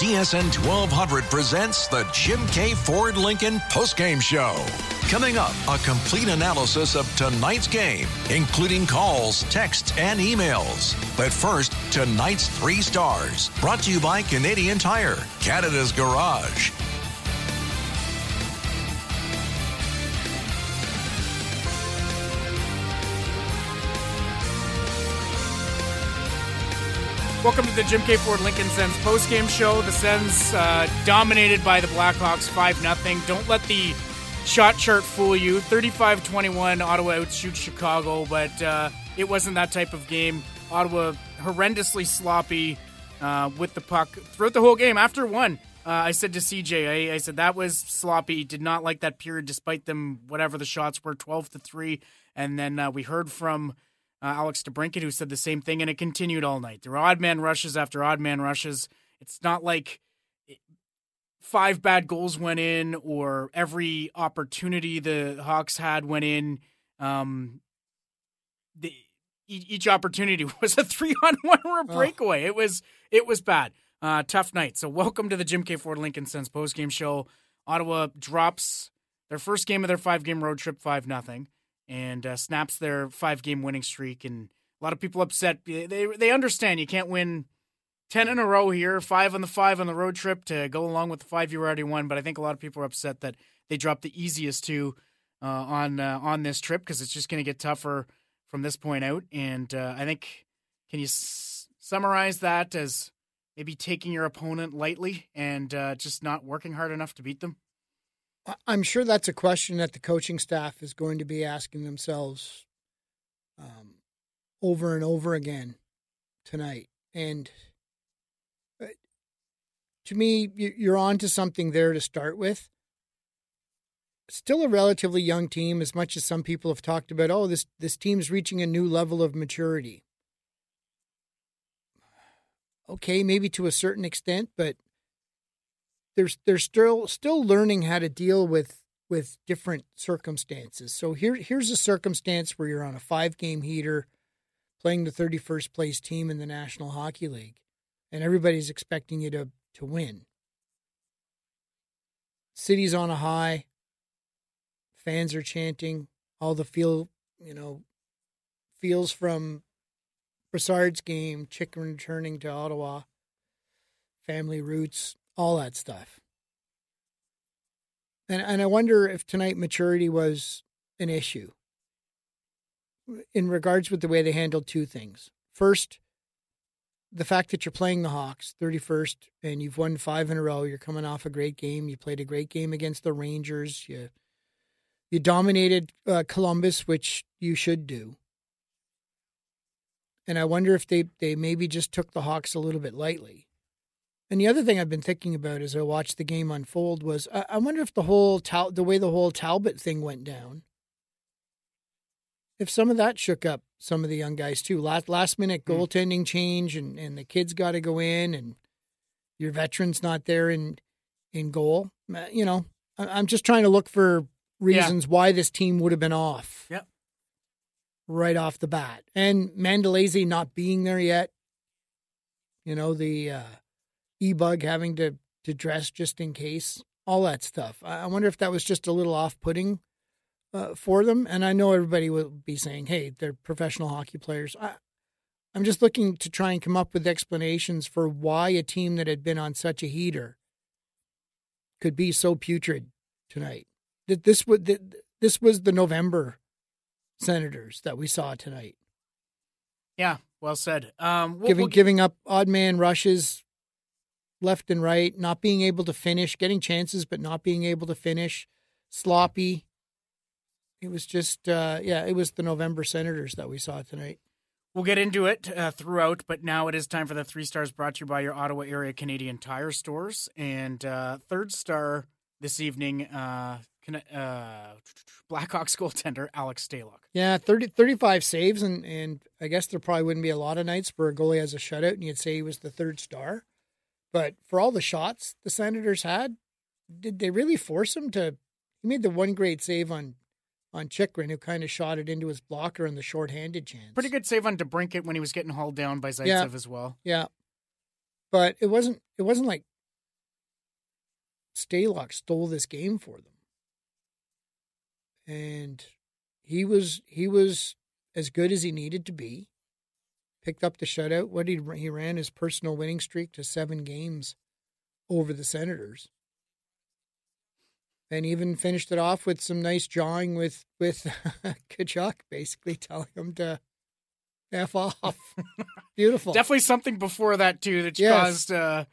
TSN 1200 presents the Jim Keay Ford Lincoln postgame show. Coming up, a complete analysis of tonight's game, including calls, texts, and emails. But first, tonight's three stars, brought to you by Canadian Tire, Canada's Garage. Welcome to the Jim Keay Ford Lincoln Sens postgame show. The Sens uh, dominated by the Blackhawks 5 0. Don't let the shot chart fool you. 35 21, Ottawa outshoots Chicago, but uh, it wasn't that type of game. Ottawa horrendously sloppy uh, with the puck throughout the whole game. After one, uh, I said to CJ, I, I, said that was sloppy. Did not like that period, despite them, whatever the shots were, 12 to 3. And then uh, we heard from uh, Alex DeBrincat, who said the same thing, and it continued all night. There were odd man rushes after odd man rushes. It's not like five bad goals went in or every opportunity the Hawks had went in. Um, the, each opportunity was a three on one or a breakaway. Oh. It was it was bad. Uh, tough night. So welcome to the Jim Keay Ford Lincoln Sens post game show. Ottawa drops their first game of their five game road trip five nothing and uh, snaps their five game winning streak. And a lot of people upset. They they understand you can't win ten in a row here, five on the five on the road trip to go along with the five you already won. But I think a lot of people are upset that they dropped the easiest two uh, on uh, on this trip because it's just going to get tougher from this point out. And uh, I think can you s- summarize that as maybe taking your opponent lightly and uh, just not working hard enough to beat them? I'm sure that's a question that the coaching staff is going to be asking themselves um, over and over again tonight. And uh, to me, you're on to something there to start with. Still a relatively young team, as much as some people have talked about. Oh, this this team's reaching a new level of maturity. Okay, maybe to a certain extent, but they're they're still still learning how to deal with with different circumstances. So here here's a circumstance where you're on a five game heater, playing the 31st place team in the National Hockey League, and everybody's expecting you to to win. City's on a high. Fans are chanting. All the feel, you know, feels from Brassard's game, Chicken returning to Ottawa, family roots, all that stuff. And and I wonder if tonight maturity was an issue in regards with the way they handled two things. First, the fact that you're playing the Hawks 31st and you've won 5 in a row, you're coming off a great game, you played a great game against the Rangers, you you dominated uh, Columbus, which you should do. And I wonder if they, they maybe just took the Hawks a little bit lightly. And the other thing I've been thinking about as I watched the game unfold was I, I wonder if the whole Tal- the way the whole Talbot thing went down, if some of that shook up some of the young guys too. Last last minute hmm. goaltending mm. change and, and the kids got to go in and your veterans not there in in goal. You know, I'm just trying to look for reasons yeah. why this team would have been off. Yep. Right off the bat, and Mandolese not being there yet. You know the. Uh, e-bug having to to dress just in case, all that stuff. I wonder if that was just a little off-putting uh, for them. And I know everybody will be saying, "Hey, they're professional hockey players." I, I'm just looking to try and come up with explanations for why a team that had been on such a heater could be so putrid tonight. That this would this was the November Senators that we saw tonight. Yeah, well said. Um, we'll, giving we'll... giving up odd man rushes, left and right, not being able to finish, getting chances but not being able to finish, sloppy. It was just, uh, yeah, it was the November Senators that we saw tonight. We'll get into it uh, throughout, but now it is time for the three stars brought to you by your Ottawa area Canadian Tire stores. And uh, third star this evening, uh, uh, Blackhawks goaltender Alex Stalock. Yeah, 30, 35 saves, and, and I guess there probably wouldn't be a lot of nights where a goalie has a shutout and you'd say he was the third star. But for all the shots the Senators had, did they really force him to? He made the one great save on on Chychrun, who kind of shot it into his blocker in the shorthanded chance. Pretty good save on DeBrincat when he was getting hauled down by Zaitsev yeah. as well. Yeah, but it wasn't. It wasn't like Stalock stole this game for them. And he was he was as good as he needed to be. Picked up the shutout. What he he ran his personal winning streak to seven games over the Senators, and even finished it off with some nice jawing with with Tkachuk, basically telling him to f off. Beautiful. Definitely something before that too that yes. caused uh,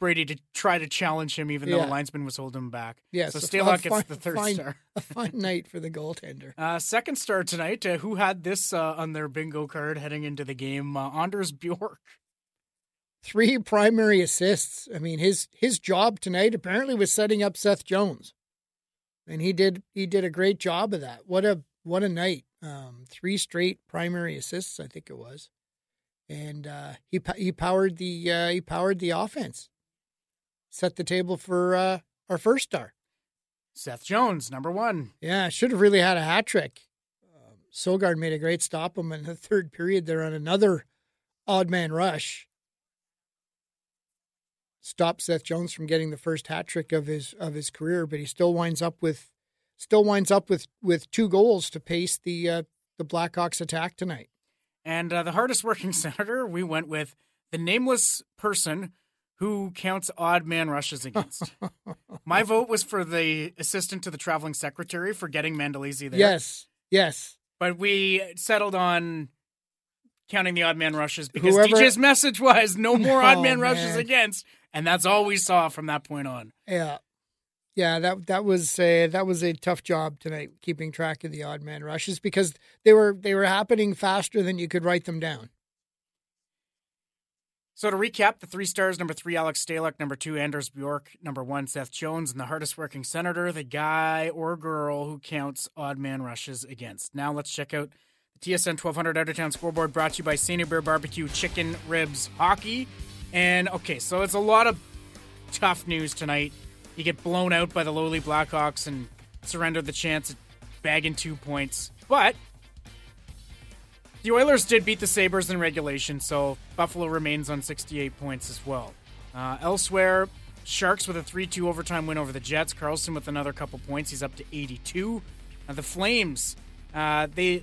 Brady to try to challenge him, even yeah. though the linesman was holding him back. Yeah, so Stalock gets the third fine, star. a fine night for the goaltender. Uh, second star tonight. Uh, who had this uh, on their bingo card heading into the game? Uh, Anders Bjork. Three primary assists. I mean, his his job tonight apparently was setting up Seth Jones, and he did he did a great job of that. What a what a night! Um, three straight primary assists, I think it was, and uh, he he powered the uh, he powered the offense set the table for uh, our first star. Seth Jones, number one. Yeah, should have really had a hat trick. Um, Sogaard made a great stop him in the third period there on another odd man rush. Stopped Seth Jones from getting the first hat trick of his of his career, but he still winds up with still winds up with with two goals to pace the uh, the Blackhawks attack tonight. And uh, the hardest working senator, we went with the nameless person who counts odd man rushes against. My vote was for the assistant to the traveling secretary for getting Mandolese there. Yes, yes. But we settled on counting the odd man rushes because Whoever... DJ's message was no more odd oh, man oh, rushes man. against, and that's all we saw from that point on. Yeah, yeah. That that was a, that was a tough job tonight, keeping track of the odd man rushes because they were they were happening faster than you could write them down. So to recap, the three stars: number three, Alex Stalock; number two, Anders Bjork; number one, Seth Jones; and the hardest working senator, the guy or girl who counts odd man rushes against. Now let's check out the TSN 1200 Out of Town scoreboard, brought to you by St. Hubert Barbecue Chicken Ribs Hockey. And okay, so it's a lot of tough news tonight. You get blown out by the lowly Blackhawks and surrender the chance at bagging two points, but the Oilers did beat the Sabres in regulation, so Buffalo remains on 68 points as well. Uh, elsewhere, Sharks with a 3 2 overtime win over the Jets. Karlsson with another couple points. He's up to 82. Uh, the Flames, uh, they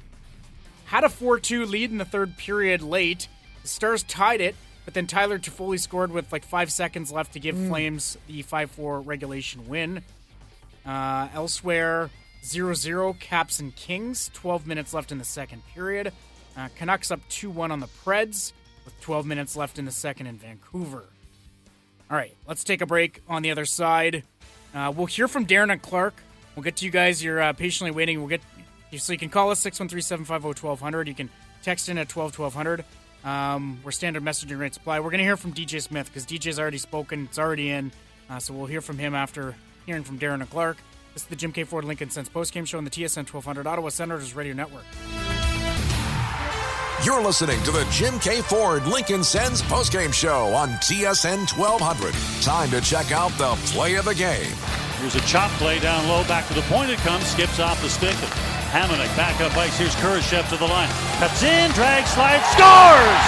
had a 4 2 lead in the third period late. The Stars tied it, but then Tyler Toffoli scored with like five seconds left to give mm. Flames the 5 4 regulation win. Uh, elsewhere, 0 0 Caps and Kings. 12 minutes left in the second period. Uh, Canucks up 2 1 on the Preds with 12 minutes left in the second in Vancouver. All right, let's take a break on the other side. Uh, we'll hear from Darren and Clark. We'll get to you guys. You're uh, patiently waiting. We'll get so you can call us 613-750-1200. You can text in at 12 1200. Um, we're standard messaging rate supply. We're going to hear from DJ Smith because DJ's already spoken. It's already in. Uh, so we'll hear from him after hearing from Darren and Clark. This is the Jim Keay Ford Lincoln Sens postgame show on the TSN 1200 Ottawa Senators Radio Network. You're listening to the Jim Keay Ford Lincoln Sens postgame show on TSN 1200. Time to check out the play of the game. Here's a chop play down low, back to the point it comes, skips off the stick. Hamonic back up ice. Here's Kurashev to the line. Cuts in, drag, slide, scores!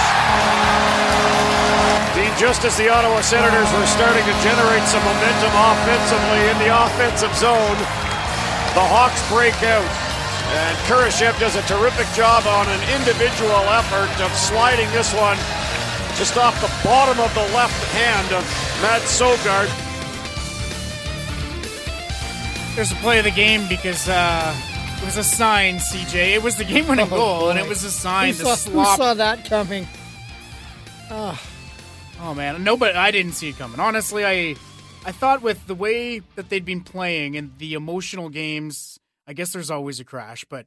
Dean, just as the Ottawa Senators were starting to generate some momentum offensively in the offensive zone, the Hawks break out. And Kurashev does a terrific job on an individual effort of sliding this one just off the bottom of the left hand of Mads Sogaard. There's a play of the game because uh, it was a sign, CJ. It was the game-winning oh, goal, boy. and it was a sign. Who saw, who saw that coming? Oh. oh man, nobody. I didn't see it coming. Honestly, I, I thought with the way that they'd been playing and the emotional games I guess there's always a crash, but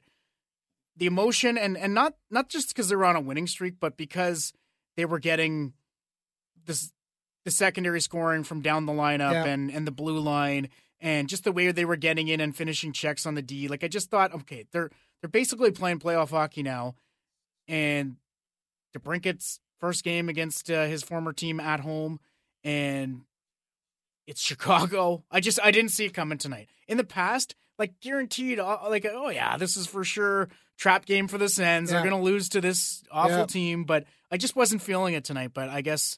the emotion and and not not just because they were on a winning streak, but because they were getting this the secondary scoring from down the lineup yeah. and and the blue line and just the way they were getting in and finishing checks on the D. Like I just thought, okay, they're they're basically playing playoff hockey now, and DeBrincat's first game against uh, his former team at home, and it's Chicago. I just I didn't see it coming tonight. In the past, like guaranteed, uh, like oh yeah, this is for sure trap game for the Sens. Yeah. They're gonna lose to this awful yeah. team, but I just wasn't feeling it tonight. But I guess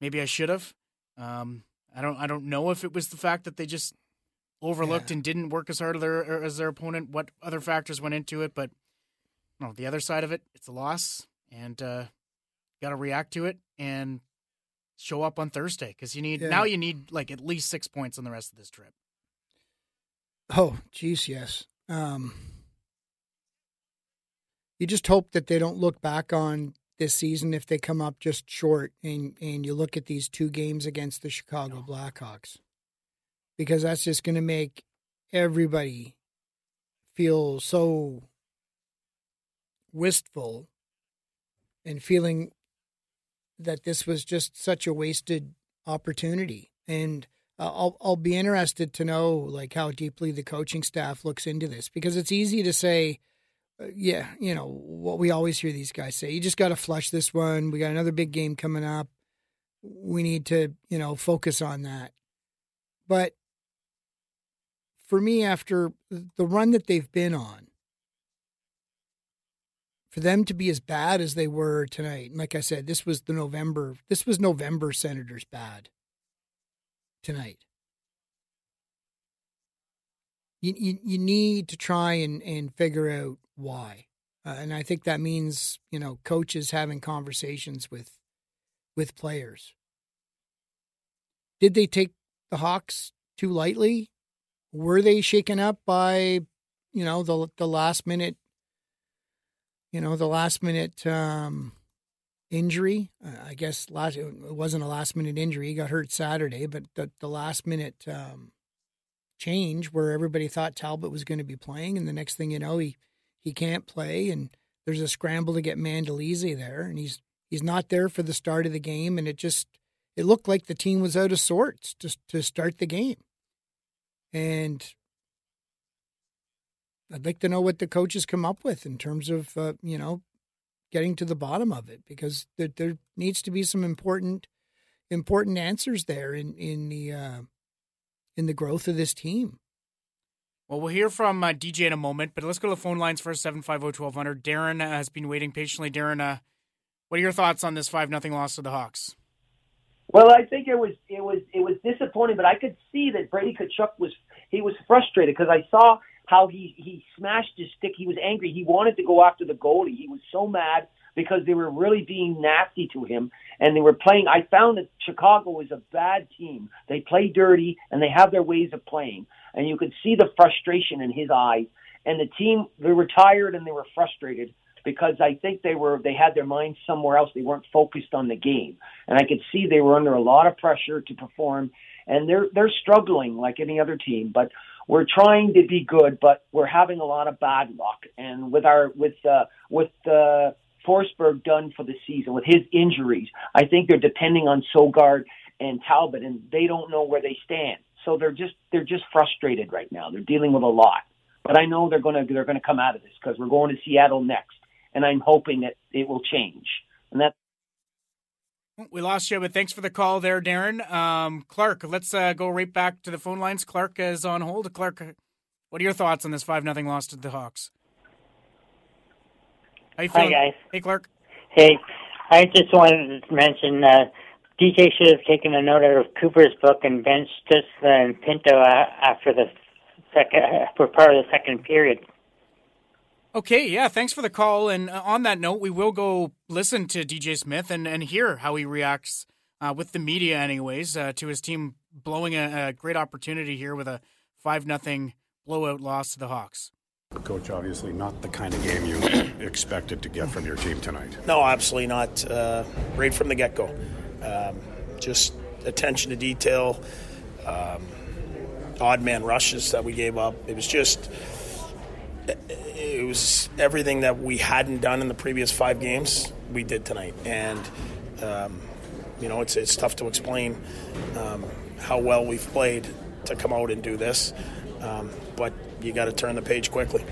maybe I should have. Um, I don't I don't know if it was the fact that they just overlooked Yeah. and didn't work as hard as their, as their opponent. What other factors went into it? But no, the other side of it, it's a loss, and uh, got to react to it and show up on Thursday because you need now you need like at least six points on the rest of this trip. Oh, geez, yes. Um, you just hope that they don't look back on this season if they come up just short and, and you look at these two games against the Chicago Blackhawks. Because that's just going to make everybody feel so wistful and feeling that this was just such a wasted opportunity. And I'll I'll be interested to know like how deeply the coaching staff looks into this because it's easy to say, uh, yeah, you know what we always hear these guys say. You just got to flush this one. We got another big game coming up. We need to you know focus on that. But for me, after the run that they've been on, for them to be as bad as they were tonight, like I said, this was the November. This was November Senators bad tonight. You, you, you need to try and, and figure out why. Uh, and I think that means, you know, coaches having conversations with with players. Did they take the Hawks too lightly? Were they shaken up by, you know, the the last minute you know, the last minute um injury. Uh, I guess last it wasn't a last minute injury. He got hurt Saturday, but the the last minute um, change where everybody thought Talbot was going to be playing, and the next thing you know, he he can't play, and there's a scramble to get Mandolese there, and he's he's not there for the start of the game, and it just it looked like the team was out of sorts just to start the game, and. I'd like to know what the coaches come up with in terms of, uh, you know, getting to the bottom of it because there, there needs to be some important important answers there in in the uh, in the growth of this team. Well, we'll hear from uh, DJ in a moment, but let's go to the phone lines first. Seven five zero twelve hundred. Darren uh, has been waiting patiently. Darren, uh, what are your thoughts on this five nothing loss to the Hawks? Well, I think it was it was it was disappointing, but I could see that Brady Tkachuk was he was frustrated because I saw how he he smashed his stick. He was angry. He wanted to go after the goalie. He was so mad because they were really being nasty to him and they were playing. I found that Chicago is a bad team. They play dirty and they have their ways of playing, and you could see the frustration in his eyes. And the team they were tired and they were frustrated because I think they were they had their minds somewhere else. They weren't focused on the game, and I could see they were under a lot of pressure to perform. And they're they're struggling like any other team, but we're trying to be good, but we're having a lot of bad luck. And with our with uh, with uh, Forsberg done for the season with his injuries, I think they're depending on Sogaard and Talbot, and they don't know where they stand. So they're just they're just frustrated right now. They're dealing with a lot. But I know they're gonna they're gonna come out of this because we're going to Seattle next, and I'm hoping that it will change. And that We lost you, but thanks for the call there, Darren. Um, Clark, let's uh, go right back to the phone lines. Clark is on hold. Clark, what are your thoughts on this five nothing loss to the Hawks? How you Hi, guys. Hey, Clark. Hey, I just wanted to mention uh, DJ should have taken a note out of Cooper's book and benched just and Pinto after the second for part of the second period. Okay, yeah, thanks for the call. And uh, on that note, we will go listen to DJ Smith and, and hear how he reacts uh, with the media, anyways, uh, to his team blowing a, a great opportunity here with a 5 nothing blowout loss to the Hawks. Coach, obviously not the kind of game you expected to get from your team tonight. No, absolutely not. Uh, right from the get go. Um, just attention to detail, um, odd man rushes that we gave up. It was just, it was everything that we hadn't done in the previous five games, we did tonight. And, um, you know, it's, it's tough to explain um, how well we've played to come out and do this. Um, but you got to turn the page quickly.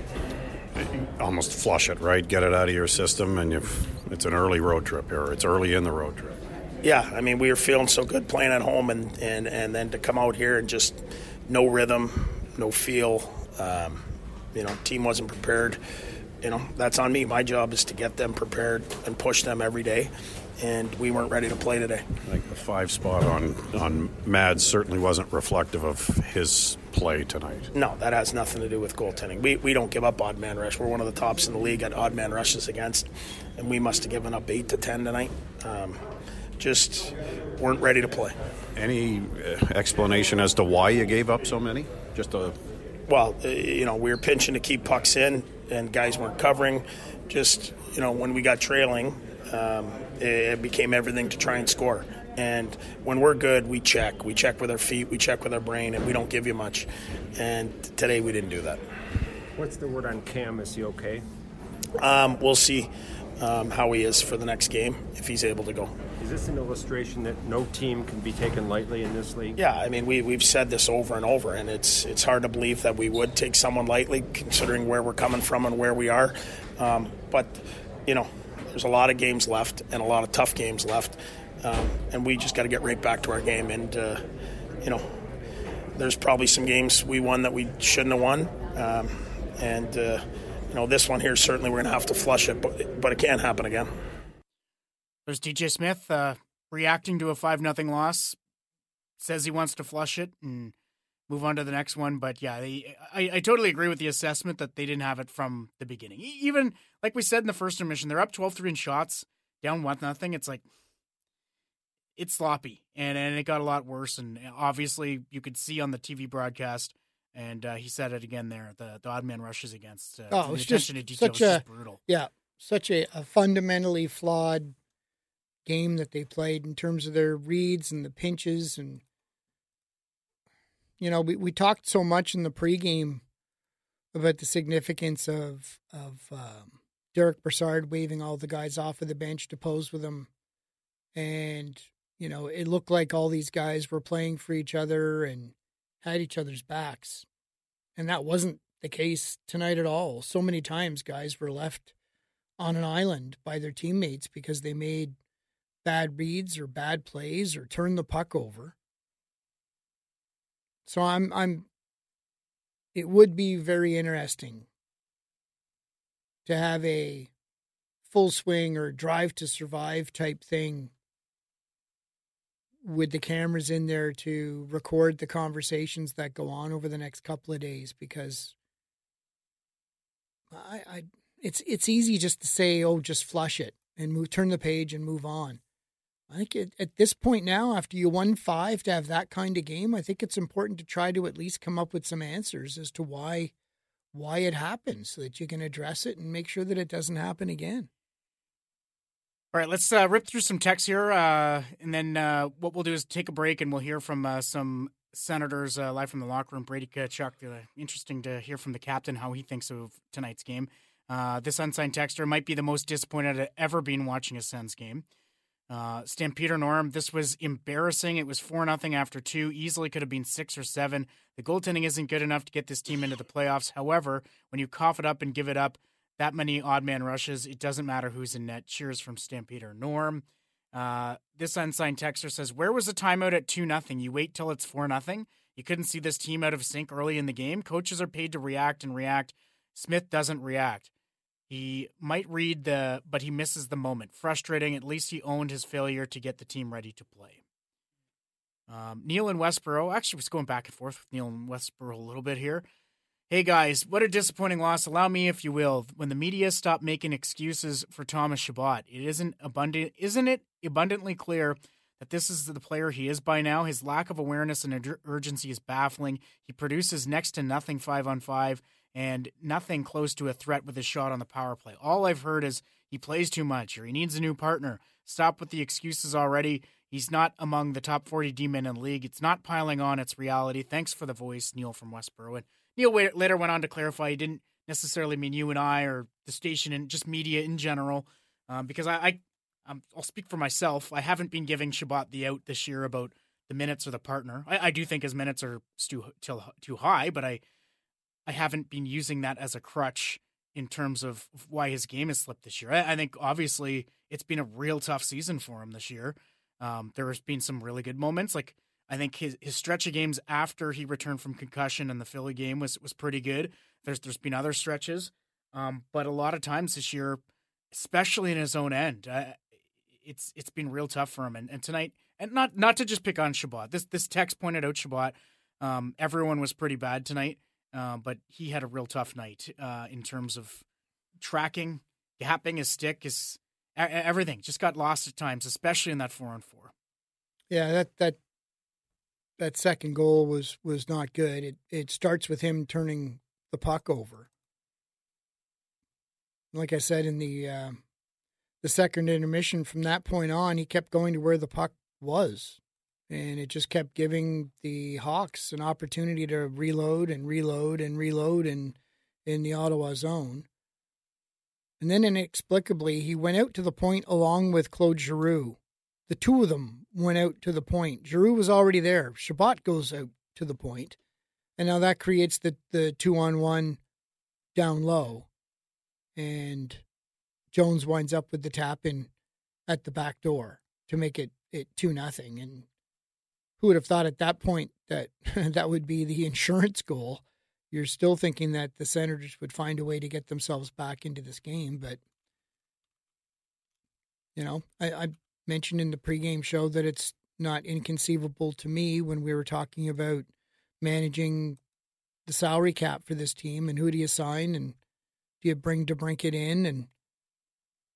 Almost flush it, right? Get it out of your system, and you've, it's an early road trip here. It's early in the road trip. Yeah, I mean, we were feeling so good playing at home, and, and, and then to come out here and just no rhythm, no feel. Um, you know, team wasn't prepared. you know, that's on me. My job is to get them prepared and push them every day. And we weren't ready to play today. Like the five spot on on Mads certainly wasn't reflective of his play tonight. No, that has nothing to do with goaltending. We, we don't give up odd man rush. We're one of the tops in the league at odd man rushes against, and we must have given up eight to ten tonight. Um, just weren't ready to play. Any uh, explanation as to why you gave up so many? Just a well, uh, you know, we were pinching to keep pucks in, and guys weren't covering. Just you know, when we got trailing, um, it became everything to try and score. And when we're good, we check. We check with our feet, we check with our brain, and we don't give you much. And today we didn't do that. What's the word on Cam? Is he okay? Um, we'll see um, how he is for the next game if he's able to go. Is this an illustration that no team can be taken lightly in this league? Yeah, I mean we we've said this over and over, and it's it's hard to believe that we would take someone lightly, considering where we're coming from and where we are. Um, but you know, there's a lot of games left and a lot of tough games left, um, and we just got to get right back to our game. And uh, you know, there's probably some games we won that we shouldn't have won, um, and uh, you know, this one here certainly we're going to have to flush it, but but it can't happen again. There's DJ Smith uh, reacting to a 5 nothing loss. Says he wants to flush it and move on to the next one. But yeah, they, I, I totally agree with the assessment that they didn't have it from the beginning. Even like we said in the first intermission, they're up 12 3 in shots, down 1 nothing. It's like, it's sloppy and, and it got a lot worse. And obviously, you could see on the TV broadcast, and uh, he said it again there the, the odd man rushes against. Uh, oh, it's just such a brutal. Yeah, such a, a fundamentally flawed game that they played in terms of their reads and the pinches and you know we, we talked so much in the pregame about the significance of of um, Derick Brassard waving all the guys off of the bench to pose with him, and you know it looked like all these guys were playing for each other and had each other's backs, and that wasn't the case tonight at all. So many times guys were left on an island by their teammates because they made bad reads or bad plays or turned the puck over. So I'm I'm it would be very interesting to have a full swing or drive to survive type thing with the cameras in there to record the conversations that go on over the next couple of days because I, I it's it's easy just to say oh just flush it and move turn the page and move on I think it, at this point now, after you won five, to have that kind of game, I think it's important to try to at least come up with some answers as to why why it happened, so that you can address it and make sure that it doesn't happen again. All right, let's uh, rip through some texts here, uh, and then uh, what we'll do is take a break, and we'll hear from uh, some senators uh, live from the locker room. Brady Tkachuk, uh, interesting to hear from the captain how he thinks of tonight's game. this unsigned texter might be the most disappointed I've ever been watching a Sens game. Stampeder Norm, this was embarrassing. It was 4 nothing after two. Easily could have been six or seven. The goaltending isn't good enough to get this team into the playoffs. However, when you cough it up and give it up that many odd man rushes, it doesn't matter who's in net. Cheers from Stampeder Norm. Uh, this unsigned texter says, Where was the timeout at 2 nothing? You wait till it's 4 nothing. You couldn't see this team out of sync early in the game. Coaches are paid to react and react. Smith doesn't react. He might read the, but he misses the moment. Frustrating. At least he owned his failure to get the team ready to play. Um, Neil and Westboro, actually, was going back and forth with Neil and Westboro a little bit here. Hey guys, what a disappointing loss. Allow me, if you will, when the media stopped making excuses for Thomas Chabot. It isn't abundant, isn't it abundantly clear that this is the player he is by now? His lack of awareness and urgency is baffling. He produces next to nothing five on five and nothing close to a threat with his shot on the power play. All I've heard is he plays too much or he needs a new partner. Stop with the excuses already. He's not among the top 40 D men in the league. It's not piling on, it's reality. Thanks for the voice, Neil from Westboro. And Neil later went on to clarify he didn't necessarily mean you and I or the station and just media in general, um, because I, I um, I'll speak for myself. I haven't been giving Chabot the out this year about the minutes or the partner. I, I do think his minutes are too, too, high, but I I haven't been using that as a crutch in terms of why his game has slipped this year. I, I think obviously it's been a real tough season for him this year. Um, there has been some really good moments. Like I think his his stretch of games after he returned from concussion and the Philly game was was pretty good. There's there's been other stretches. Um, but a lot of times this year, especially in his own end, uh, it's it's been real tough for him. And, and tonight, and not not to just pick on Chabot. This this text pointed out Chabot. Um, everyone was pretty bad tonight, uh, but he had a real tough night uh, in terms of tracking, gapping his stick, his everything. Just got lost at times, especially in that four on four. Yeah, that that that second goal was was not good. It it starts with him turning the puck over. Like I said in the uh, the second intermission, from that point on, he kept going to where the puck was, and it just kept giving the Hawks an opportunity to reload and reload and reload in in the Ottawa zone. And then inexplicably, he went out to the point along with Claude Giroux. The two of them went out to the point. Giroux was already there. Chabot goes out to the point. point, and now that creates the the two on one down low, and Jones winds up with the tap in at the back door to make it it two nothing. And who would have thought at that point that that would be the insurance goal? You're still thinking that the Senators would find a way to get themselves back into this game, but you know, I, I mentioned in the pregame show that it's not inconceivable to me when we were talking about managing the salary cap for this team and who do you sign and do you bring DeBrincat in? And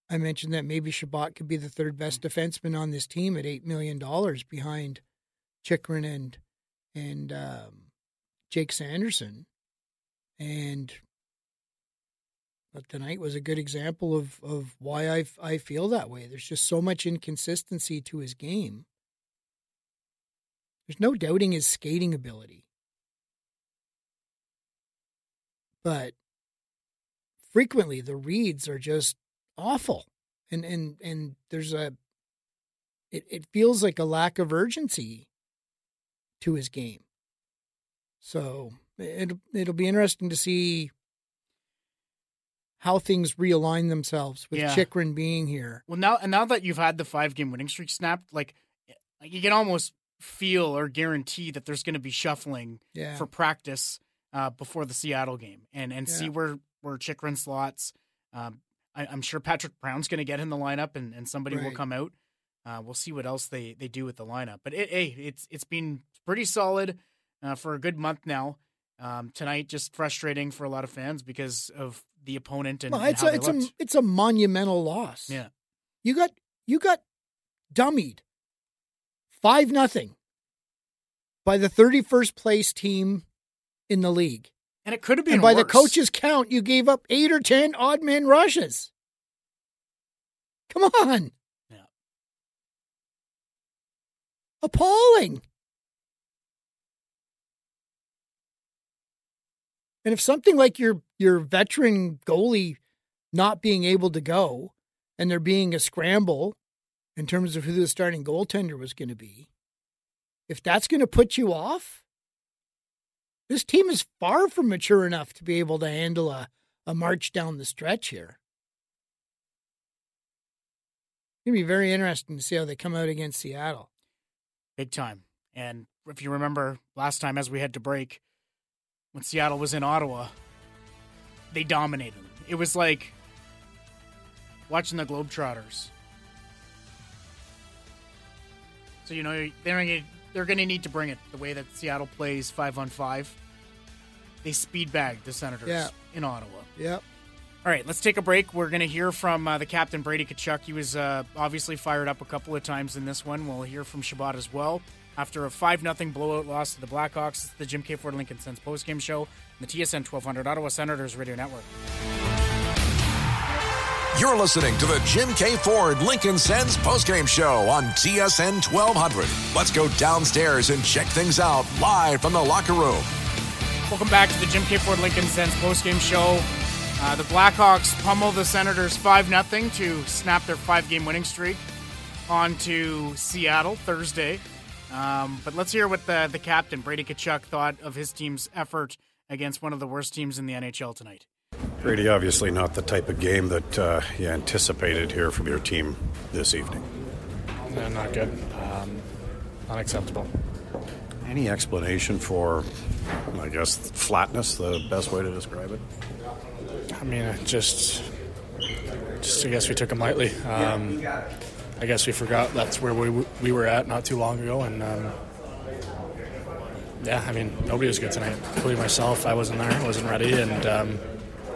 I mentioned that maybe Chabot could be the third best defenseman on this team at eight million dollars behind Chychrun and and um, Jake Sanderson, and but tonight was a good example of of why I I feel that way. There's just so much inconsistency to his game. There's no doubting his skating ability, but frequently the reads are just awful. And and and there's a it, it feels like a lack of urgency to his game. So it it'll be interesting to see how things realign themselves with yeah. Chychrun being here. Well, now and now that you've had the five game winning streak snapped, like you can almost feel or guarantee that there's going to be shuffling yeah. for practice uh, before the Seattle game, and and yeah. see where where Chychrun slots. Um, I, am sure Patrick Brown's going to get in the lineup, and, and somebody right. will come out. Uh, we'll see what else they, they do with the lineup. But it, hey, it's it's been pretty solid uh, for a good month now. Um, tonight, just frustrating for a lot of fans because of the opponent and, well, it's and a it's looked. a it's a monumental loss. Yeah, you got you got dummied five nothing by the thirty first place team in the league. And it could have been and by worse. the coach's count, you gave up eight or ten odd man rushes. Come on. Yeah. Appalling. And if something like your your veteran goalie not being able to go and there being a scramble in terms of who the starting goaltender was going to be, if that's going to put you off, this team is far from mature enough to be able to handle a, a march down the stretch here. It's going to be very interesting to see how they come out against Seattle. Big time. And if you remember last time as we had to break, when Seattle was in Ottawa, they dominated them. It was like watching the Globetrotters. So, you know, they're they're going to need to bring it the way that Seattle plays five on five. They speed bagged the Senators yeah. in Ottawa. Yep. All right, let's take a break. We're going to hear from uh, the captain, Brady Tkachuk. He was uh, obviously fired up a couple of times in this one. We'll hear from Chabot as well. After a 5 0 blowout loss to the Blackhawks, it's the Jim Keay Ford Lincoln Sens postgame show on the TSN 1200 Ottawa Senators Radio Network. You're listening to the Jim Keay Ford Lincoln Sens postgame show on TSN 1200. Let's go downstairs and check things out live from the locker room. Welcome back to the Jim Keay Ford Lincoln Sens postgame show. Uh, the Blackhawks pummel the Senators 5 0 to snap their five game winning streak onto Seattle Thursday. Um, but let's hear what the, the captain, Brady Tkachuk, thought of his team's effort against one of the worst teams in the NHL tonight. Brady, obviously not the type of game that uh, you anticipated here from your team this evening. No, not good. Um, unacceptable. Any explanation for, I guess, flatness, the best way to describe it? I mean, just, just I guess we took them lightly. Um, I guess we forgot that's where we, we were at not too long ago, and um, yeah, I mean, nobody was good tonight, including myself. I wasn't there, I wasn't ready, and um,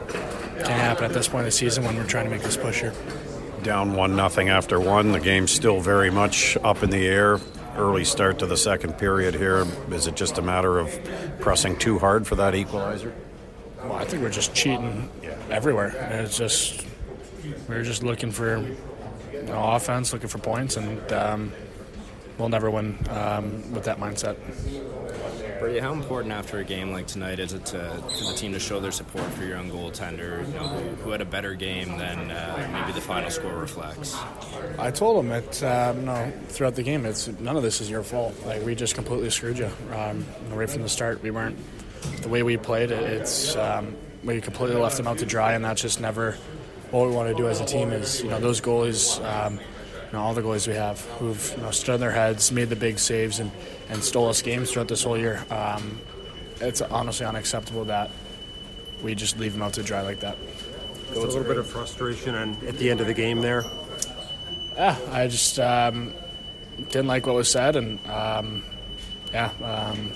can't happen at this point of the season when we're trying to make this push here. Down one nothing after one. The game's still very much up in the air early start to the second period here. Is it just a matter of pressing too hard for that equalizer? Well, I think we're just cheating everywhere. It's just we're just looking for you know, offense, looking for points, and um, we'll never win um, with that mindset. Brady, how important after a game like tonight is it to, for the team to show their support for your own goaltender, you know, who, who had a better game than uh, maybe the final score reflects? I told him that um, no, throughout the game, it's none of this is your fault. Like we just completely screwed you um, right from the start. We weren't the way we played. It, it's um, we completely left them out to dry, and that's just never what we want to do as a team. Is you know those goalies. Um, you know, all the goalies we have who've you know, stood on their heads, made the big saves, and, and stole us games throughout this whole year. Um, it's honestly unacceptable that we just leave them out to dry like that. Just a little bit of frustration and at the end of the game there. Yeah, I just um, didn't like what was said, and um, yeah, um,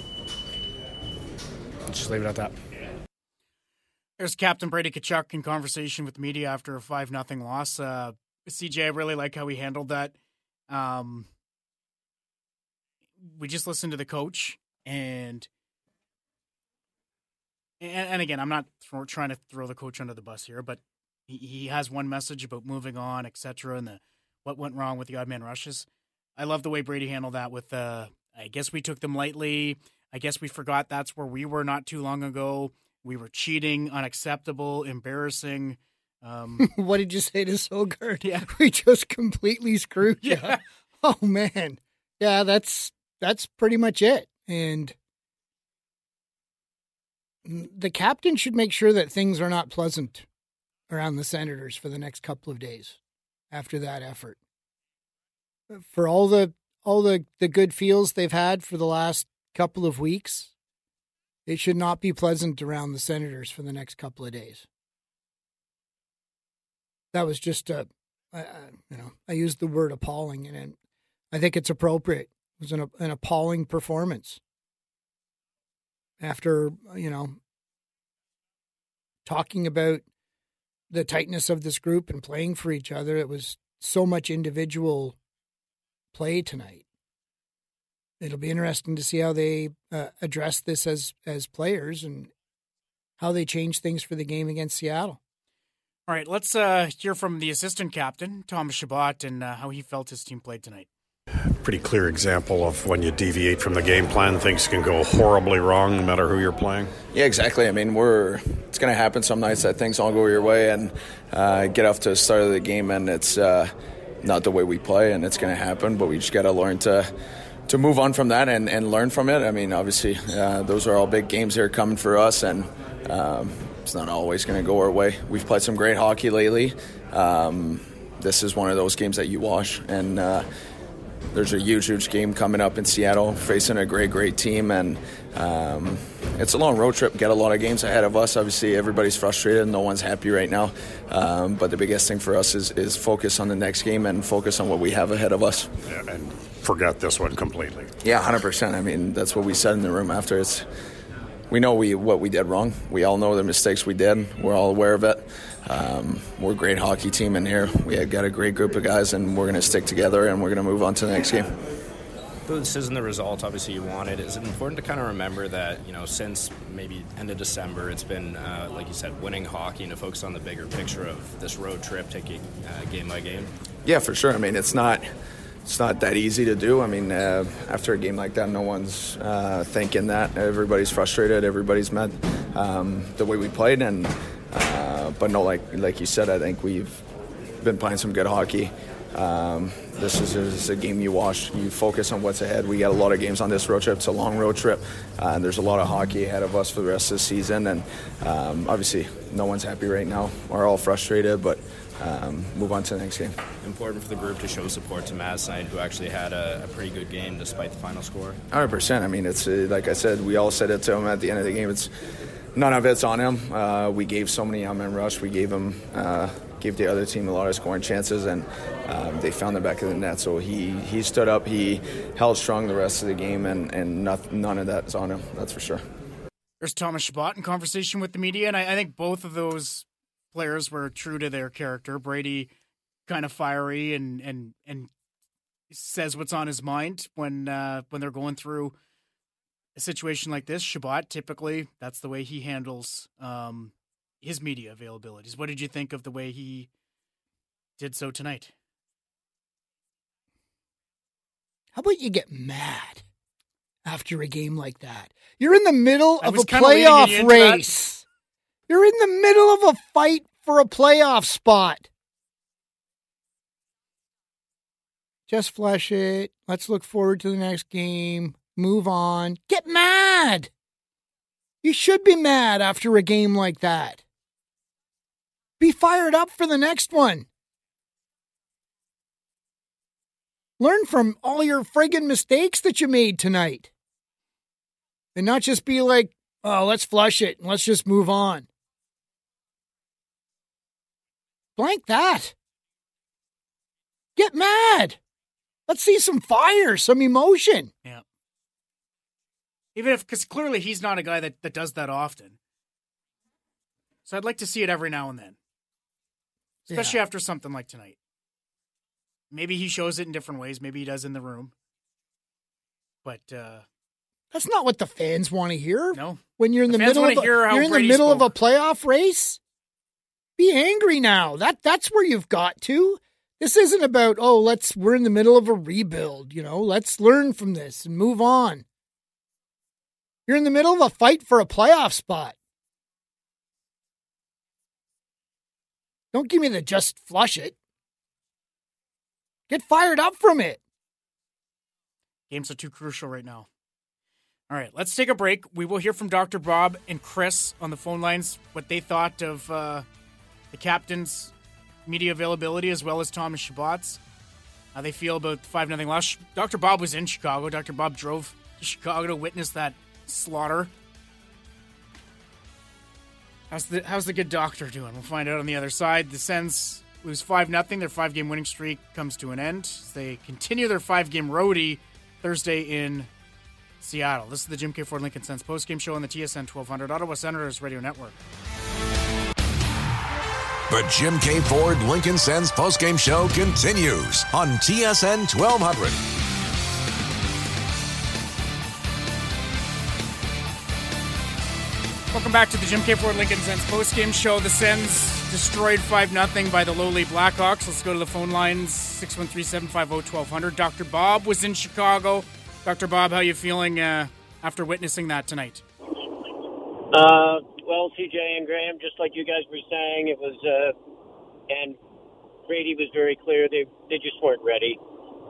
just leave it at that. There's Captain Brady Tkachuk in conversation with media after a five nothing loss. Uh, CJ, I really like how he handled that. Um, we just listened to the coach, and and, and again, I'm not throw, trying to throw the coach under the bus here, but he, he has one message about moving on, etc., and the what went wrong with the odd man rushes. I love the way Brady handled that. With uh, I guess we took them lightly. I guess we forgot that's where we were not too long ago. We were cheating, unacceptable, embarrassing. Um, what did you say to Sogaard? Yeah. We just completely screwed you. Yeah. Oh man. Yeah, that's that's pretty much it. And the captain should make sure that things are not pleasant around the Senators for the next couple of days after that effort. For all the all the, the good feels they've had for the last couple of weeks, it should not be pleasant around the Senators for the next couple of days that was just a, I, you know, I used the word appalling, and I think it's appropriate. It was an, an appalling performance. After you know, talking about the tightness of this group and playing for each other, it was so much individual play tonight. It'll be interesting to see how they uh, address this as as players and how they change things for the game against Seattle. All right, let's uh, hear from the assistant captain, Tom Chabot, and uh, how he felt his team played tonight. Pretty clear example of when you deviate from the game plan, things can go horribly wrong no matter who you're playing. Yeah, exactly. I mean, we're it's going to happen some nights that things all go your way and uh, get off to the start of the game, and it's uh, not the way we play, and it's going to happen. But we just got to learn to to move on from that and, and learn from it. I mean, obviously, uh, those are all big games that are coming for us, and um, it's not always going to go our way. We've played some great hockey lately. Um, this is one of those games that you watch, and uh, there's a huge, huge game coming up in Seattle, facing a great, great team, and um, it's a long road trip. Get a lot of games ahead of us. Obviously, everybody's frustrated. No one's happy right now. Um, but the biggest thing for us is, is focus on the next game and focus on what we have ahead of us. Yeah, and forget this one completely. Yeah, hundred percent. I mean, that's what we said in the room after. It's we know we what we did wrong. We all know the mistakes we did. We're all aware of it. Um, we're a great hockey team in here. We got a great group of guys, and we're going to stick together, and we're going to move on to the next game. Though this isn't the result obviously you wanted, is it important to kind of remember that you know since maybe end of December, it's been uh, like you said, winning hockey, and to focus on the bigger picture of this road trip, taking uh, game by game. Yeah, for sure. I mean, it's not it's not that easy to do. I mean, uh, after a game like that, no one's uh, thinking that. Everybody's frustrated. Everybody's mad um, the way we played, and uh, but no, like like you said, I think we've been playing some good hockey. Um, this is, is, a game you watch. You focus on what's ahead. We got a lot of games on this road trip. It's a long road trip. Uh, there's a lot of hockey ahead of us for the rest of the season, and um, obviously, no one's happy right now. We're all frustrated, but um, move on to the next game. Important for the group to show support to Mads tonight, who actually had a, a, pretty good game despite the final score. 100%. I mean, it's uh, like I said, we all said it to him at the end of the game. It's none of it's on him. Uh, we gave so many man rush. We gave him, uh, gave the other team a lot of scoring chances, and um, they found the back of the net. So he he stood up. He held strong the rest of the game, and and not, none of that is on him. That's for sure. There's Thomas Chabot in conversation with the media, and I, I think both of those players were true to their character. Brady kind of fiery and and and says what's on his mind when uh, when they're going through a situation like this. Chabot typically that's the way he handles um, his media availabilities. What did you think of the way he did so tonight? How about you get mad? after a game like that. You're in the middle of a playoff race. You're in the middle of a fight for a playoff spot. Just flush it. Let's look forward to the next game. Move on. Get mad. You should be mad after a game like that. Be fired up for the next one. Learn from all your friggin' mistakes that you made tonight. And not just be like, oh, let's flush it and let's just move on. Blank that. Get mad. Let's see some fire, some emotion. Yeah. Even if, because clearly he's not a guy that, that does that often. So I'd like to see it every now and then, especially yeah. after something like tonight. Maybe he shows it in different ways. Maybe he does in the room. But uh, that's not what the fans want to hear. No. When you're in the, the middle of a, you're in the middle spoke. of a playoff race, be angry now. That that's where you've got to. This isn't about oh, let's we're in the middle of a rebuild, you know. Let's learn from this and move on. You're in the middle of a fight for a playoff spot. Don't give me the just flush it. Get fired up from it. Games are too crucial right now. All right, let's take a break. We will hear from Dr. Bob and Chris on the phone lines what they thought of uh, the captain's media availability as well as Thomas Chabot's. How they feel about the 5 0 loss. Dr. Bob was in Chicago. Dr. Bob drove to Chicago to witness that slaughter. How's the how's the good doctor doing? We'll find out on the other side. The Sens lose 5 0. Their five game winning streak comes to an end. They continue their five game roadie Thursday in Seattle. This is the Jim Keay Ford Lincoln Sens postgame show on the TSN 1200 Ottawa Senators Radio Network. The Jim Keay Ford Lincoln Sens postgame show continues on TSN 1200. Welcome back to the Jim Keay Ford Lincoln Sens postgame show. The Sens destroyed 5 0 by the lowly Blackhawks. Let's go to the phone lines 613 750 1200. Dr. Bob was in Chicago. Dr. Bob, how are you feeling uh, after witnessing that tonight? Uh, well, CJ and Graham, just like you guys were saying, it was, uh, and Brady was very clear they they just weren't ready.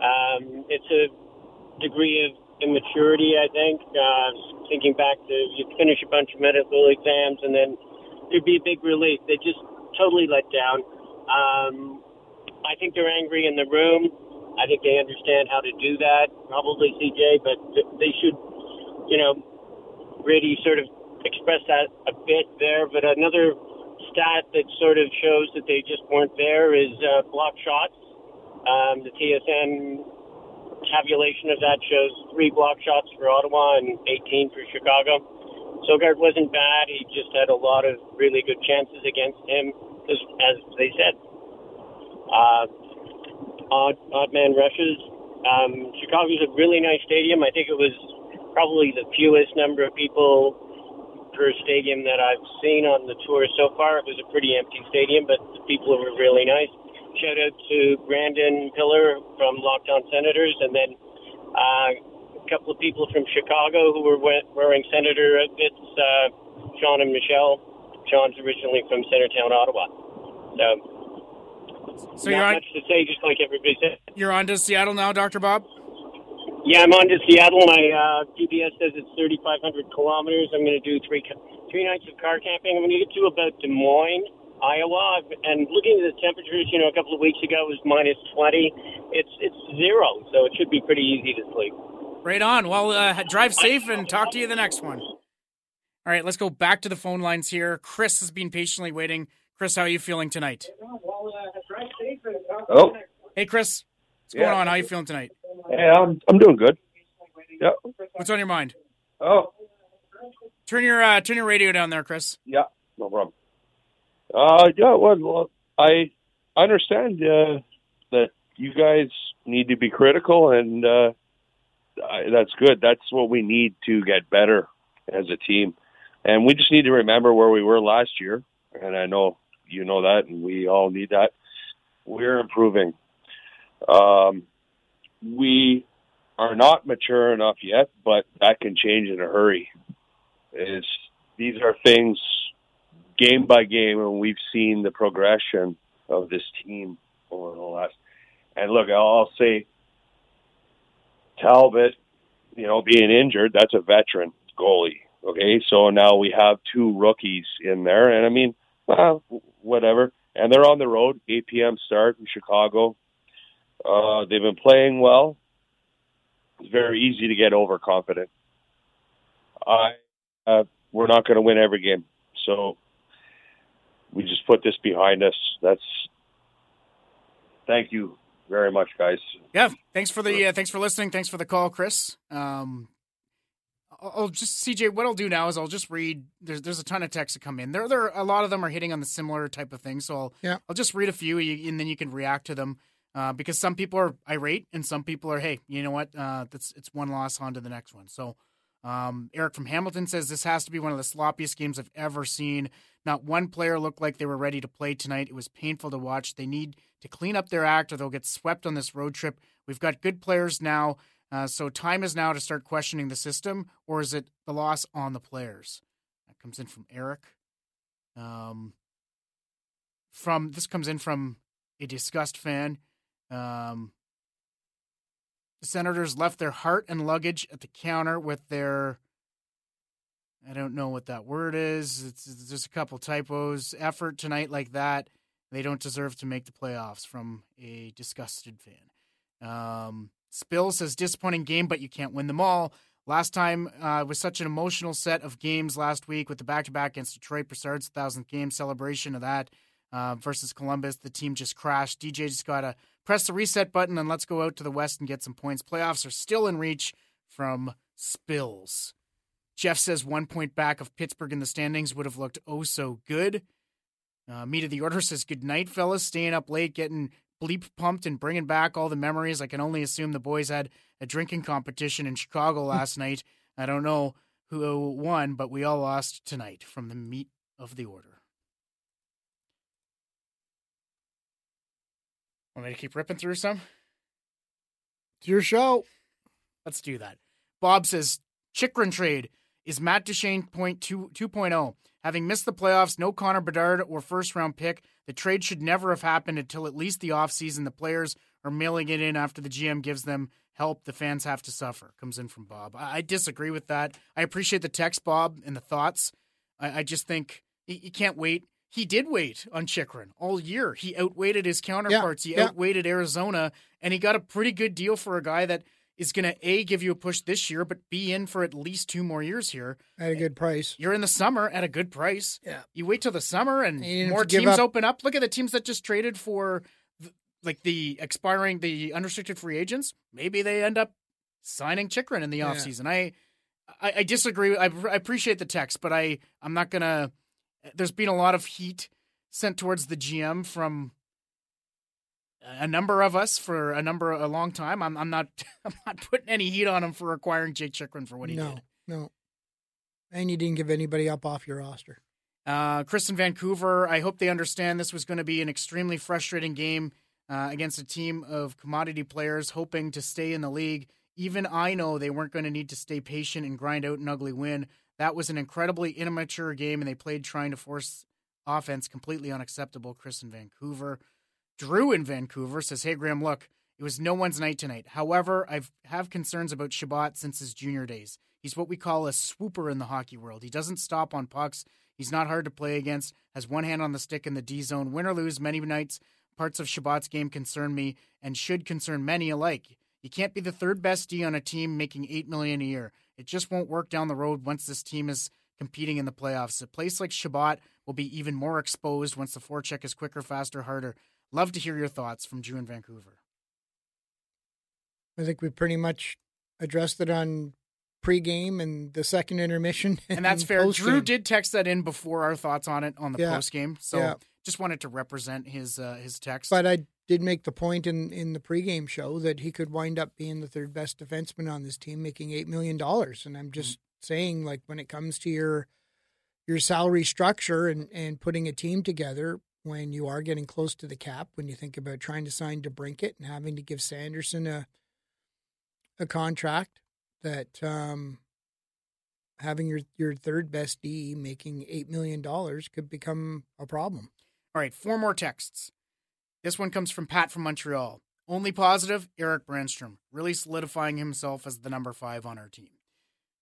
Um, it's a degree of immaturity, I think. Uh, thinking back to you finish a bunch of medical exams and then there'd be a big relief. They just totally let down. Um, I think they're angry in the room. I think they understand how to do that, probably CJ, but they should, you know, really sort of express that a bit there. But another stat that sort of shows that they just weren't there is uh, block shots. Um, the TSN tabulation of that shows three block shots for Ottawa and 18 for Chicago. Sogaard wasn't bad. He just had a lot of really good chances against him as, as they said, uh, odd, odd man rushes. Um, Chicago's a really nice stadium. I think it was probably the fewest number of people stadium that I've seen on the tour so far. It was a pretty empty stadium, but the people were really nice. Shout out to Brandon Pillar from Locked On Senators, and then uh, a couple of people from Chicago who were wearing Senator outfits, uh, Sean and Michelle. Sean's originally from Centertown, Ottawa. So, so you're on, much to say, just like everybody said. You're on to Seattle now, Dr. Bob? Yeah, I'm on to Seattle. My uh, GPS says it's 3,500 kilometers. I'm going to do three three nights of car camping. I'm going to get to about Des Moines, Iowa. And looking at the temperatures, you know, a couple of weeks ago it was minus 20. It's it's zero, so it should be pretty easy to sleep. Right on. Well, uh, drive safe and talk to you the next one. All right, let's go back to the phone lines here. Chris has been patiently waiting. Chris, how are you feeling tonight? Oh, Hey, Chris, what's Yeah. going on? How are you feeling tonight? Yeah, I'm I'm doing good. Yeah. What's on your mind? Oh, Turn your uh, turn your radio down there, Chris. yeah, no problem. Uh, yeah, well, I understand uh, that you guys need to be critical, and uh, I, that's good. That's what we need to get better as a team, and we just need to remember where we were last year. And I know you know that, and we all need that. We're improving. Um, we are not mature enough yet, but that can change in a hurry. Is these are things game by game, and we've seen the progression of this team over the last. And look, I'll say Talbot, you know, being injured, that's a veteran goalie. Okay, so now we have two rookies in there, and I mean, well, whatever. And they're on the road, 8 p.m. start in Chicago. Uh, they've been playing well. It's very easy to get overconfident. I, uh, we're not going to win every game, so we just put this behind us. That's. Thank you very much, guys. Yeah, thanks for the uh, thanks for listening. Thanks for the call, Chris. Um, I'll, I'll just CJ. What I'll do now is I'll just read. There's there's a ton of texts that come in. There there a lot of them are hitting on the similar type of thing. So I'll Yeah. I'll just read a few and then you can react to them. Uh, because some people are irate and some people are, hey, you know what? Uh, that's it's one loss on to the next one. So um, Eric from Hamilton says this has to be one of the sloppiest games I've ever seen. Not one player looked like they were ready to play tonight. It was painful to watch. They need to clean up their act or they'll get swept on this road trip. We've got good players now. Uh, so time is now to start questioning the system, or is it the loss on the players? That comes in from Eric. Um, from this comes in from a disgust fan. Um, the Senators left their heart and luggage at the counter with their. I don't know what that word is. It's, it's just a couple typos. Effort tonight like that, they don't deserve to make the playoffs. From a disgusted fan. Um, Spill says disappointing game, but you can't win them all. Last time uh, was such an emotional set of games last week with the back-to-back against Detroit. Brassard's thousandth game celebration of that uh, versus Columbus. The team just crashed. DJ just got to press the reset button and let's go out to the West and get some points. Playoffs are still in reach from Spills. Jeff says one point back of Pittsburgh in the standings would have looked oh so good. Uh, Meat of the Order says good night, fellas. Staying up late, getting bleep pumped, and bringing back all the memories. I can only assume the boys had a drinking competition in Chicago last night. I don't know who won, but we all lost tonight from the Meat of the Order. Want me to keep ripping through some? It's your show. Let's do that. Bob says Chychrun trade is Matt Duchene point two, 2.0. Having missed the playoffs, no Connor Bedard or first round pick, the trade should never have happened until at least the offseason. The players are mailing it in after the GM gives them help. The fans have to suffer. Comes in from Bob. I, I disagree with that. I appreciate the text, Bob, and the thoughts. I, I just think you, you can't wait. He did wait on Chychrun all year. He outweighted his counterparts. he yeah. outweighted Arizona, and he got a pretty good deal for a guy that is going to a give you a push this year, but be in for at least two more years here at a good price. You're in the summer at a good price. Yeah. You wait till the summer and You more have to give teams up- open up. Look at the teams that just traded for th- like the expiring the unrestricted free agents. Maybe they end up signing Chychrun in the Yeah. offseason. I, I I disagree. I, I appreciate the text, but I I'm not gonna. There's been a lot of heat sent towards the GM from a number of us for a number a long time. I'm I'm not I'm not putting any heat on him for acquiring Jake Chychrun for what he no, did. no. And you didn't give anybody up off your roster. Uh, Chris in Vancouver, I hope they understand this was going to be an extremely frustrating game uh, against a team of commodity players hoping to stay in the league. Even I know they weren't going to need to stay patient and grind out an ugly win. That was an incredibly immature game, and they played trying to force offense completely unacceptable. Chris in Vancouver. Drew in Vancouver says, Hey, Graham, look, it was no one's night tonight. However, I have concerns about Chabot since his junior days. He's what we call a swooper in the hockey world. He doesn't stop on pucks. He's not hard to play against, has one hand on the stick in the D zone. Win or lose, many nights, parts of Chabot's game concern me and should concern many alike. You can't be the third best D on a team making eight million a year. It just won't work down the road once this team is competing in the playoffs. A place like Chabot will be even more exposed once the forecheck is quicker, faster, harder. Love to hear your thoughts from Drew in Vancouver. I think we pretty much addressed it on pregame and the second intermission. And that's fair. Drew did text that in before our thoughts on it on the Yeah. postgame. So Yeah. just wanted to represent his uh, his text. But I did make the point in, in the pregame show that he could wind up being the third best defenseman on this team, making eight million dollars. And I'm just saying, like when it comes to your your salary structure and, and putting a team together, when you are getting close to the cap, when you think about trying to sign DeBrincat and having to give Sanderson a a contract, that um, having your your third best D making eight million dollars could become a problem. All right, four more texts. This one comes from Pat from Montreal. Only positive, Erik Brännström, really solidifying himself as the number five on our team.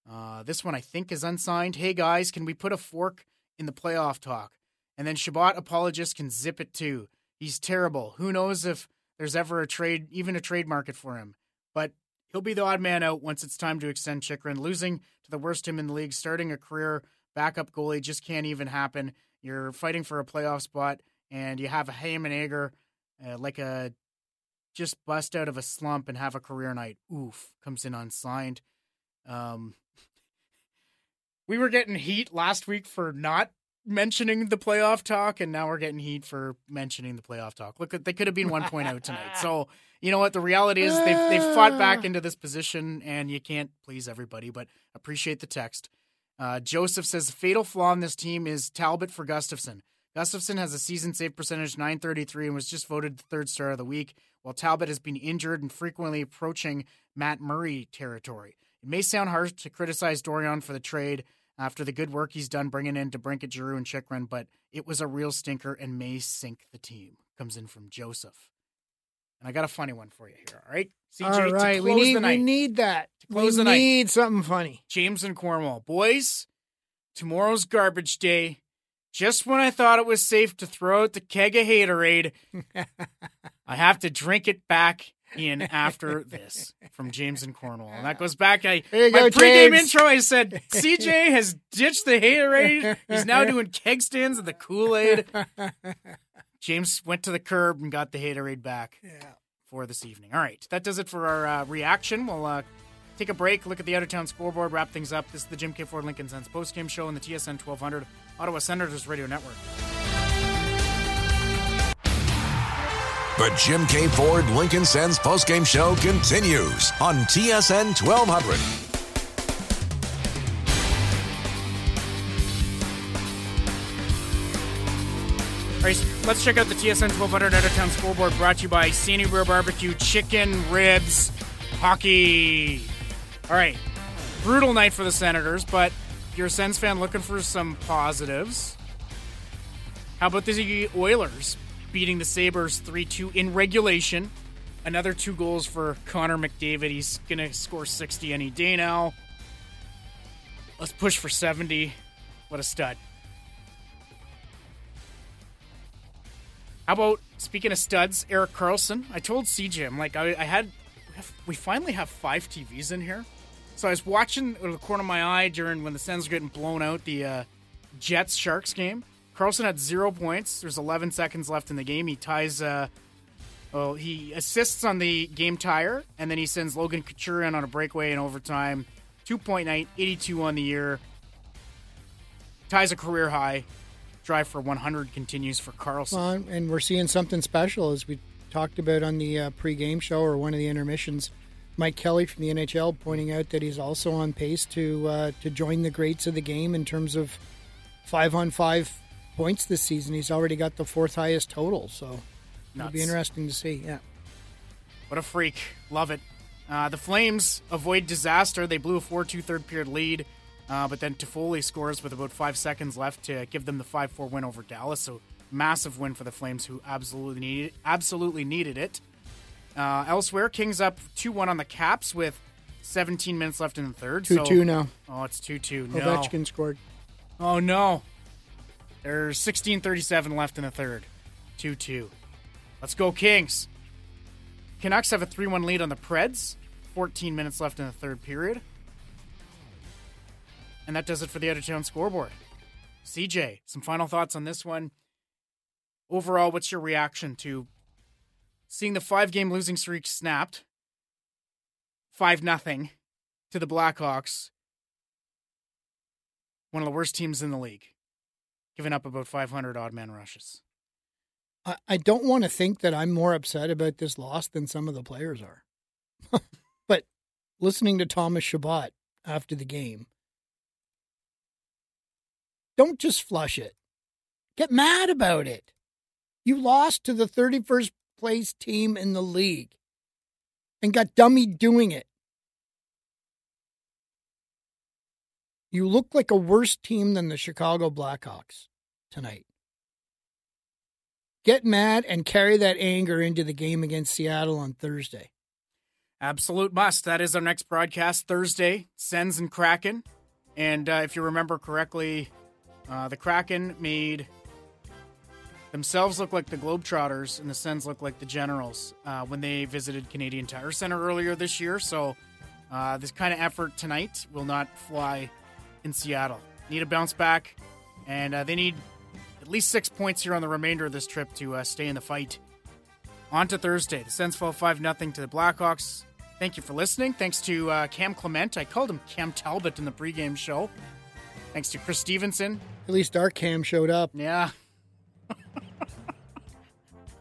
Uh, this one I think is unsigned. Hey guys, can we put a fork in the playoff talk? And then Chabot apologist can zip it too. He's terrible. Who knows if there's ever a trade, even a trade market for him. But he'll be the odd man out once it's time to extend Chychrun. Losing to the worst team in the league, starting a career backup goalie just can't even happen. You're fighting for a playoff spot, and you have a Heyman Ager uh, like a just bust out of a slump and have a career night. Oof, comes in unsigned. Um, we were getting heat last week for not mentioning the playoff talk, and now we're getting heat for mentioning the playoff talk. Look, they could have been one point out tonight. So you know what? The reality is they've they've fought back into this position, and you can't please everybody. But appreciate the text. Uh, Joseph says fatal flaw in this team is Talbot for Gustavsson. Gustavsson has a season save percentage 933 and was just voted the third star of the week, while Talbot has been injured and frequently approaching Matt Murray territory. It may sound harsh to criticize Dorion for the trade after the good work he's done bringing in DeBrincat, Giroux, and Chychrun, but it was a real stinker and may sink the team. Comes in from Joseph. And I got a funny one for you here, all right? CJ, All right, we need we need that. close we the night. need something funny. James and Cornwall. Boys, tomorrow's garbage day. Just when I thought it was safe to throw out the keg of haterade, I have to drink it back in after this from James and Cornwall. And that goes back. I my go, pregame James. intro. I said CJ has ditched the haterade. He's now doing keg stands of the Kool Aid. James went to the curb and got the haterade back for this evening. All right, that does it for our uh, reaction. We'll uh, take a break, look at the out of town scoreboard, wrap things up. This is the Jim Keay Ford Lincoln Sens postgame show on the TSN 1200 Ottawa Senators Radio Network. The Jim Keay Ford Lincoln Sens postgame show continues on TSN 1200. All right, let's check out the TSN 1200 out of town scoreboard brought to you by Sandy Bear Barbecue Chicken Ribs Hockey. All right, brutal night for the Senators, but you're a Sens fan looking for some positives, how about the Oilers beating the Sabres 3 2 in regulation? Another two goals for Connor McDavid. He's going to score 60 any day now. Let's push for 70. What a stud. How about speaking of studs, Erik Karlsson? I told CJ, I'm like, I, I had, we, we finally have five TVs in here. So I was watching out of the corner of my eye during when the Sens were getting blown out the uh, Jets Sharks game. Karlsson had zero points. There's 11 seconds left in the game. He ties, uh, well, he assists on the game tire, and then he sends Logan Couture in on a breakaway in overtime. Two 82 on the year. Ties a career high. Drive for 100 continues for Karlsson. Well, and we're seeing something special as we talked about on the uh, pregame show or one of the intermissions. Mike Kelly from the NHL pointing out that he's also on pace to uh, to join the greats of the game in terms of five on five points this season. He's already got the fourth highest total, so it'll be interesting to see. Yeah. What a freak. Love it. Uh, the Flames avoid disaster. They blew a 4 2 third period lead, uh, but then Toffoli scores with about five seconds left to give them the 5 4 win over Dallas. So, massive win for the Flames, who absolutely needed, absolutely needed it. Uh, elsewhere, Kings up 2 1 on the Caps with 17 minutes left in the third. 2-2 so, now. Oh, it's 2 2. No. Ovechkin scored. Oh, no. There's 16:37 left in the third. 2-2. Let's go Kings. Canucks have a 3-1 lead on the Preds. 14 minutes left in the third period. And that does it for the of scoreboard. CJ, some final thoughts on this one. Overall, what's your reaction to seeing the five game losing streak snapped? 5 nothing to the Blackhawks. One of the worst teams in the league. Giving up about 500 odd man rushes. I, I don't want to think that I'm more upset about this loss than some of the players are. but listening to Thomas Chabot after the game, don't just flush it. Get mad about it. You lost to the 31st place team in the league and got dummy doing it. You look like a worse team than the Chicago Blackhawks tonight. Get mad and carry that anger into the game against Seattle on Thursday. Absolute must. That is our next broadcast Thursday. Sens and Kraken. And uh, if you remember correctly, uh, the Kraken made themselves look like the Globetrotters and the Sens look like the Generals uh, when they visited Canadian Tire Center earlier this year. So uh, this kind of effort tonight will not fly in Seattle. Need a bounce back, and uh, they need at least six points here on the remainder of this trip to uh, stay in the fight. On to Thursday. The Sens fall 5 0 to the Blackhawks. Thank you for listening. Thanks to uh, Cam Clement. I called him Cam Talbot in the pregame show. Thanks to Chris Stevenson. At least our Cam showed up. Yeah.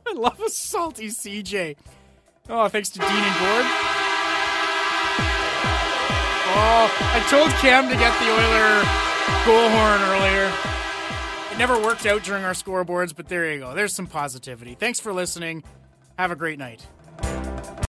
I love a salty CJ. Oh, thanks to Dean and Gord. Oh, I told Cam to get the Oiler goal horn earlier. It never worked out during our scoreboards, but there you go. There's some positivity. Thanks for listening. Have a great night.